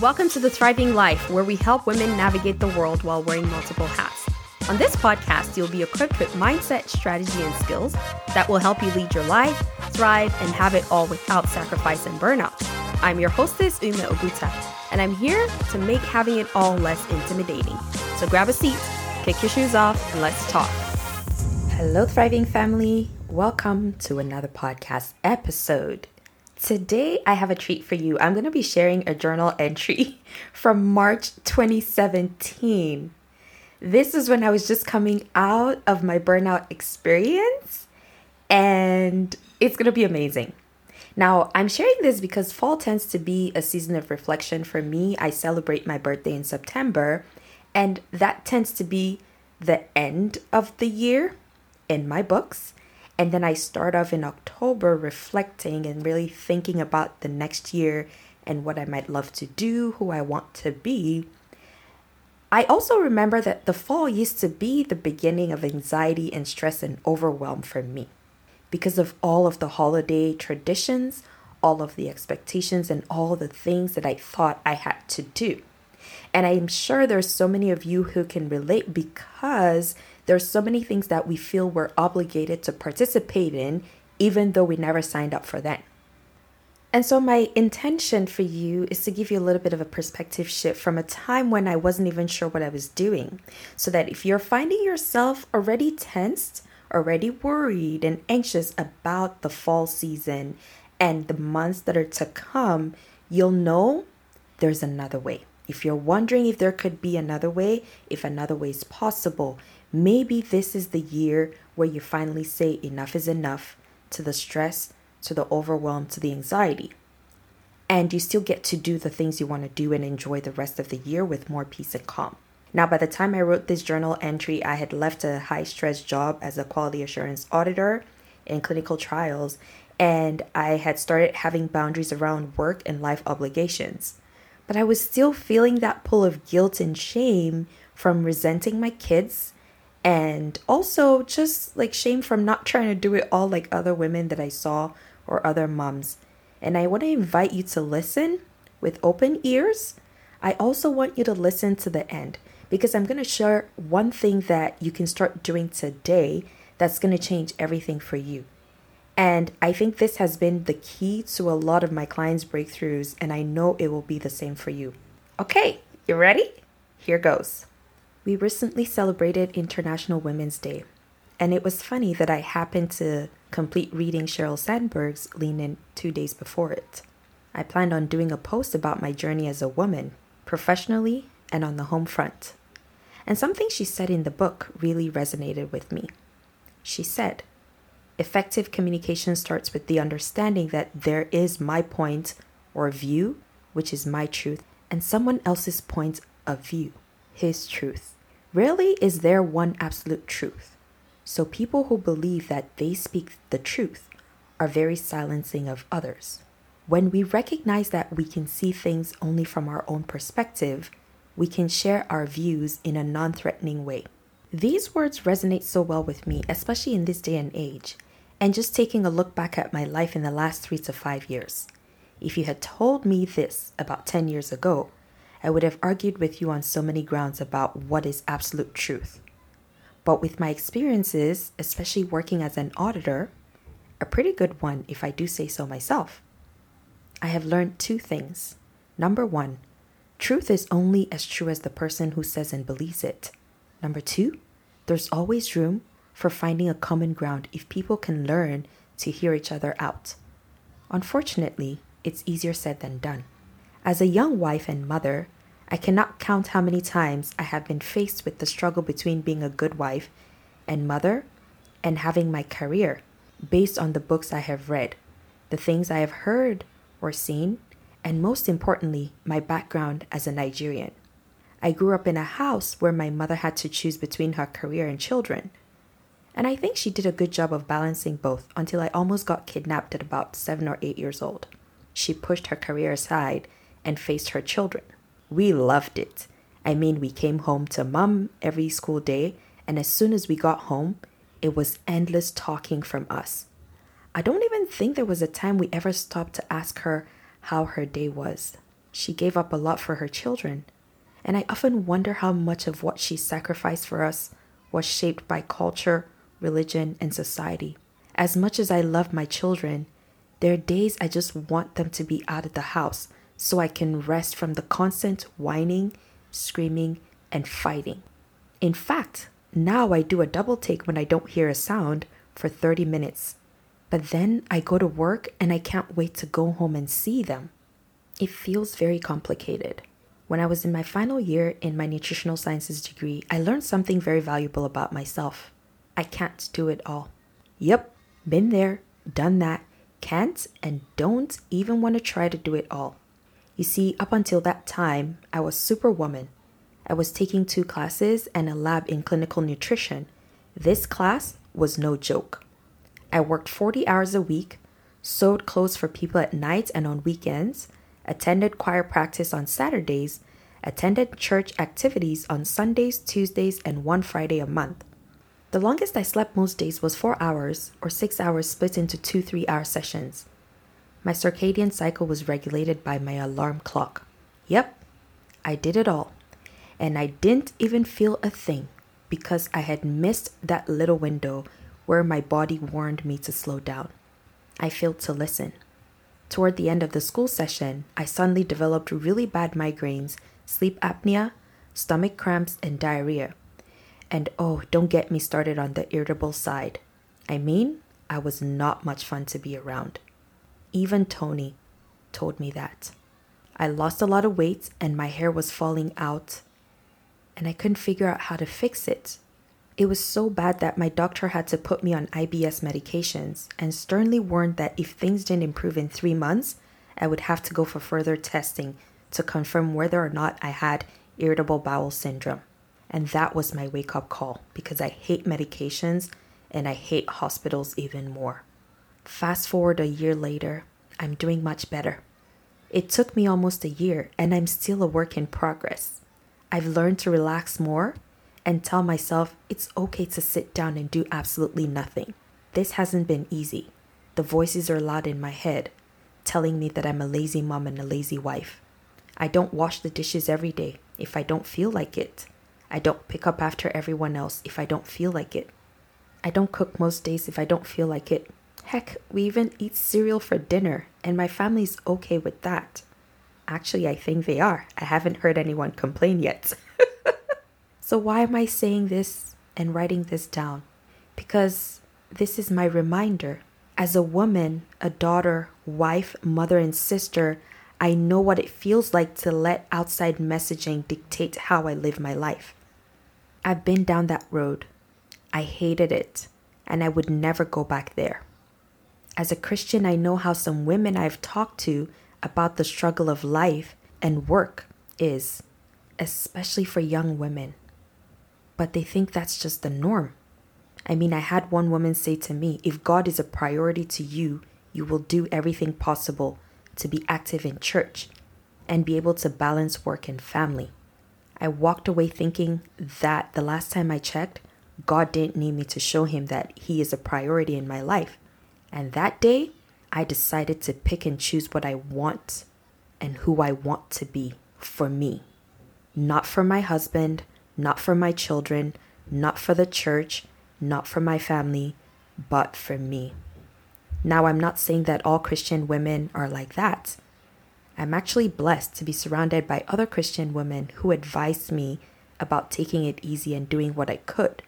Welcome to The Thriving Life, where we help women navigate the world while wearing multiple hats. On this podcast, you'll be equipped with mindset, strategy, and skills that will help you lead your life, thrive, and have it all without sacrifice and burnout. I'm your hostess, Ume Oguta, and I'm here to make having it all less intimidating. So grab a seat, kick your shoes off, and let's talk. Hello, Thriving family. Welcome to another podcast episode. Today, I have a treat for you. I'm going to be sharing a journal entry from March 2017. This is when I was just coming out of my burnout experience, and it's going to be amazing. Now, I'm sharing this because fall tends to be a season of reflection for me. I celebrate my birthday in September, and that tends to be the end of the year in my books. And then I start off in October reflecting and really thinking about the next year and what I might love to do, who I want to be. I also remember that the fall used to be the beginning of anxiety and stress and overwhelm for me because of all of the holiday traditions, all of the expectations, and all the things that I thought I had to do. And I'm sure there's so many of you who can relate because there's so many things that we feel we're obligated to participate in, even though we never signed up for them. And so, my intention for you is to give you a little bit of a perspective shift from a time when I wasn't even sure what I was doing. So that if you're finding yourself already tensed, already worried, and anxious about the fall season and the months that are to come, you'll know there's another way. If you're wondering if there could be another way, if another way is possible, Maybe this is the year where you finally say enough is enough to the stress, to the overwhelm, to the anxiety. And you still get to do the things you want to do and enjoy the rest of the year with more peace and calm. Now, by the time I wrote this journal entry, I had left a high stress job as a quality assurance auditor in clinical trials, and I had started having boundaries around work and life obligations. But I was still feeling that pull of guilt and shame from resenting my kids and also just like shame from not trying to do it all like other women that I saw or other moms. And I want to invite you to listen with open ears. I also want you to listen to the end because I'm going to share one thing that you can start doing today that's going to change everything for you. And I think this has been the key to a lot of my clients' breakthroughs, and I know it will be the same for you. Okay, you ready? Here goes. We recently celebrated International Women's Day, and it was funny that I happened to complete reading Sheryl Sandberg's Lean In two days before it. I planned on doing a post about my journey as a woman, professionally and on the home front. And something she said in the book really resonated with me. She said, Effective communication starts with the understanding that there is my point or view, which is my truth, and someone else's point of view, his truth. Rarely is there one absolute truth. So people who believe that they speak the truth are very silencing of others. When we recognize that we can see things only from our own perspective, we can share our views in a non threatening way. These words resonate so well with me, especially in this day and age, and just taking a look back at my life in the last three to five years. If you had told me this about 10 years ago, I would have argued with you on so many grounds about what is absolute truth. But with my experiences, especially working as an auditor, a pretty good one if I do say so myself, I have learned two things. Number one, truth is only as true as the person who says and believes it. Number two, there's always room for finding a common ground if people can learn to hear each other out. Unfortunately, it's easier said than done. As a young wife and mother, I cannot count how many times I have been faced with the struggle between being a good wife and mother and having my career based on the books I have read, the things I have heard or seen, and most importantly, my background as a Nigerian. I grew up in a house where my mother had to choose between her career and children. And I think she did a good job of balancing both until I almost got kidnapped at about seven or eight years old. She pushed her career aside and faced her children. We loved it. I mean, we came home to mom every school day, and as soon as we got home, it was endless talking from us. I don't even think there was a time we ever stopped to ask her how her day was. She gave up a lot for her children, and I often wonder how much of what she sacrificed for us was shaped by culture, religion, and society. As much as I love my children, there are days I just want them to be out of the house so I can rest from the constant whining, screaming, and fighting. In fact, now I do a double take when I don't hear a sound for 30 minutes. But then I go to work and I can't wait to go home and see them. It feels very complicated. When I was in my final year in my nutritional sciences degree, I learned something very valuable about myself. I can't do it all. Yep, been there, done that, can't and don't even want to try to do it all. You see, up until that time, I was superwoman. I was taking two classes and a lab in clinical nutrition. This class was no joke. I worked 40 hours a week, sewed clothes for people at night and on weekends, attended choir practice on Saturdays, attended church activities on Sundays, Tuesdays, and one Friday a month. The longest I slept most days was four hours, or six hours split into two three hour sessions. My circadian cycle was regulated by my alarm clock. Yep, I did it all. And I didn't even feel a thing because I had missed that little window where my body warned me to slow down. I failed to listen. Toward the end of the school session, I suddenly developed really bad migraines, sleep apnea, stomach cramps, and diarrhea. And oh, don't get me started on the irritable side. I mean, I was not much fun to be around. Even Tony told me that. I lost a lot of weight and my hair was falling out, and I couldn't figure out how to fix it. It was so bad that my doctor had to put me on IBS medications and sternly warned that if things didn't improve in three months, I would have to go for further testing to confirm whether or not I had irritable bowel syndrome. And that was my wake up call because I hate medications and I hate hospitals even more. Fast forward a year later, I'm doing much better. It took me almost a year and I'm still a work in progress. I've learned to relax more and tell myself it's okay to sit down and do absolutely nothing. This hasn't been easy. The voices are loud in my head, telling me that I'm a lazy mom and a lazy wife. I don't wash the dishes every day if I don't feel like it. I don't pick up after everyone else if I don't feel like it. I don't cook most days if I don't feel like it. Heck, we even eat cereal for dinner, and my family's okay with that. Actually, I think they are. I haven't heard anyone complain yet. So, why am I saying this and writing this down? Because this is my reminder. As a woman, a daughter, wife, mother, and sister, I know what it feels like to let outside messaging dictate how I live my life. I've been down that road. I hated it, and I would never go back there. As a Christian, I know how some women I've talked to about the struggle of life and work is, especially for young women but they think that's just the norm. I mean, I had one woman say to me, if God is a priority to you, you will do everything possible to be active in church and be able to balance work and family. I walked away thinking that the last time I checked, God didn't need me to show him that he is a priority in my life. And that day, I decided to pick and choose what I want and who I want to be for me, not for my husband, not for my children, not for the church, not for my family, but for me. Now, I'm not saying that all Christian women are like that. I'm actually blessed to be surrounded by other Christian women who advised me about taking it easy and doing what I could.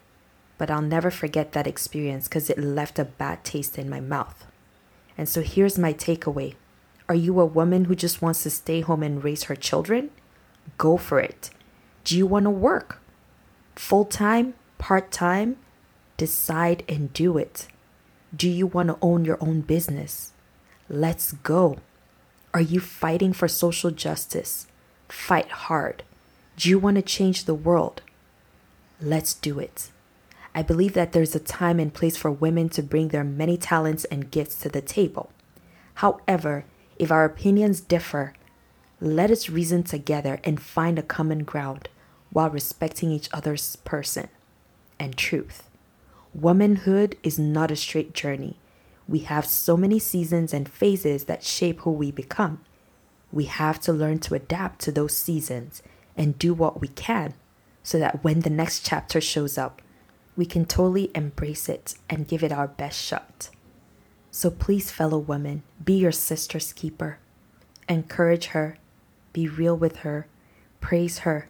But I'll never forget that experience because it left a bad taste in my mouth. And so here's my takeaway Are you a woman who just wants to stay home and raise her children? Go for it. Do you want to work? full time, part time, decide and do it. Do you want to own your own business? Let's go. Are you fighting for social justice? Fight hard. Do you want to change the world? Let's do it. I believe that there's a time and place for women to bring their many talents and gifts to the table. However, if our opinions differ, let us reason together and find a common ground while respecting each other's person and truth. Womanhood is not a straight journey. We have so many seasons and phases that shape who we become. We have to learn to adapt to those seasons and do what we can so that when the next chapter shows up, we can totally embrace it and give it our best shot. So please, fellow women, be your sister's keeper. Encourage her, be real with her, praise her,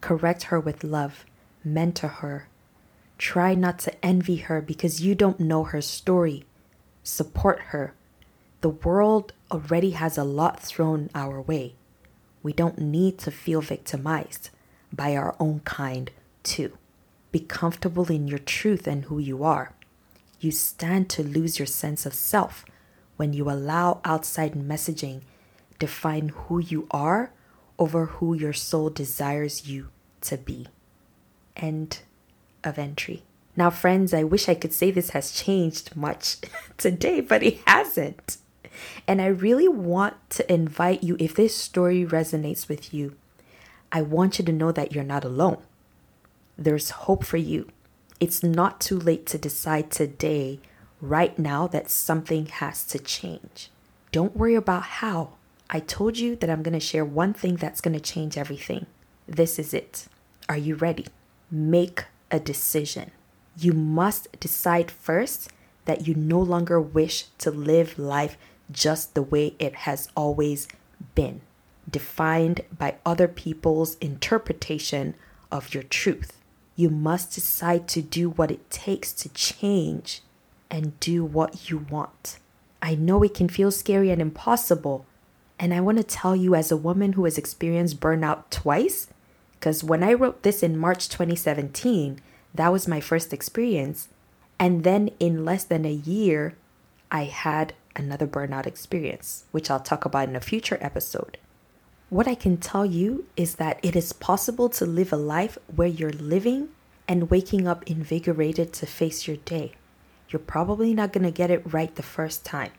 correct her with love, mentor her. Try not to envy her because you don't know her story. Support her. The world already has a lot thrown our way. We don't need to feel victimized by our own kind, too. Be comfortable in your truth and who you are. You stand to lose your sense of self when you allow outside messaging define who you are over who your soul desires you to be. End of entry. Now, friends, I wish I could say this has changed much today, but it hasn't. And I really want to invite you, if this story resonates with you, I want you to know that you're not alone. There's hope for you. It's not too late to decide today, right now, that something has to change. Don't worry about how. I told you that I'm going to share one thing that's going to change everything. This is it. Are you ready? Make a decision. You must decide first that you no longer wish to live life just the way it has always been, defined by other people's interpretation of your truth. You must decide to do what it takes to change and do what you want. I know it can feel scary and impossible. And I want to tell you, as a woman who has experienced burnout twice, because when I wrote this in March 2017, that was my first experience. And then in less than a year, I had another burnout experience, which I'll talk about in a future episode. What I can tell you is that it is possible to live a life where you're living and waking up invigorated to face your day. You're probably not going to get it right the first time,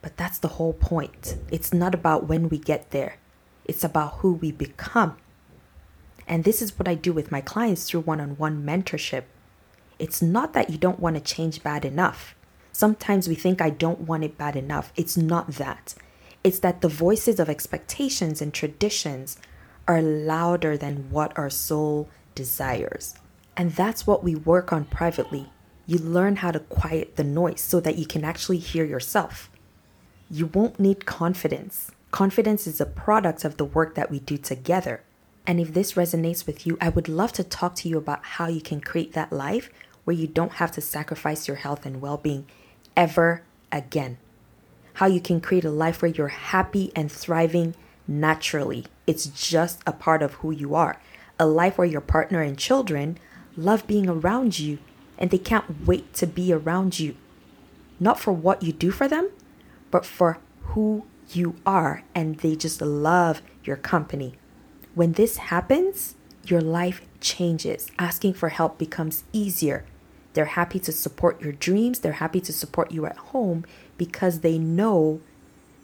but that's the whole point. It's not about when we get there, it's about who we become. And this is what I do with my clients through one on one mentorship. It's not that you don't want to change bad enough. Sometimes we think I don't want it bad enough. It's not that. It's that the voices of expectations and traditions are louder than what our soul desires. And that's what we work on privately. You learn how to quiet the noise so that you can actually hear yourself. You won't need confidence. Confidence is a product of the work that we do together. And if this resonates with you, I would love to talk to you about how you can create that life where you don't have to sacrifice your health and well being ever again. How you can create a life where you're happy and thriving naturally. It's just a part of who you are. A life where your partner and children love being around you and they can't wait to be around you. Not for what you do for them, but for who you are, and they just love your company. When this happens, your life changes. Asking for help becomes easier. They're happy to support your dreams. They're happy to support you at home because they know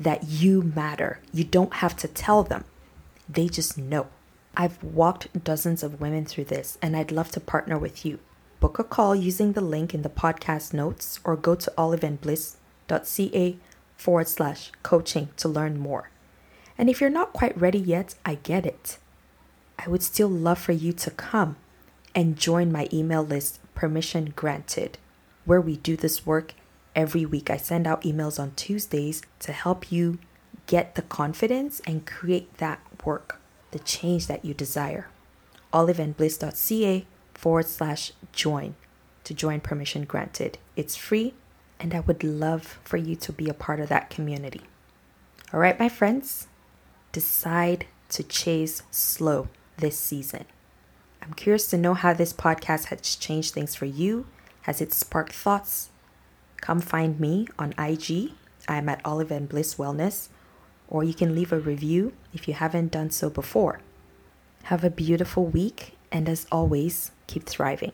that you matter. You don't have to tell them, they just know. I've walked dozens of women through this, and I'd love to partner with you. Book a call using the link in the podcast notes or go to oliveandbliss.ca forward slash coaching to learn more. And if you're not quite ready yet, I get it. I would still love for you to come and join my email list permission granted, where we do this work every week. I send out emails on Tuesdays to help you get the confidence and create that work, the change that you desire. oliveandbliss.ca forward slash join to join permission granted. It's free, and I would love for you to be a part of that community. All right, my friends, decide to chase slow this season. I'm curious to know how this podcast has changed things for you. Has it sparked thoughts? Come find me on IG. I'm at Olive and Bliss Wellness, or you can leave a review if you haven't done so before. Have a beautiful week, and as always, keep thriving.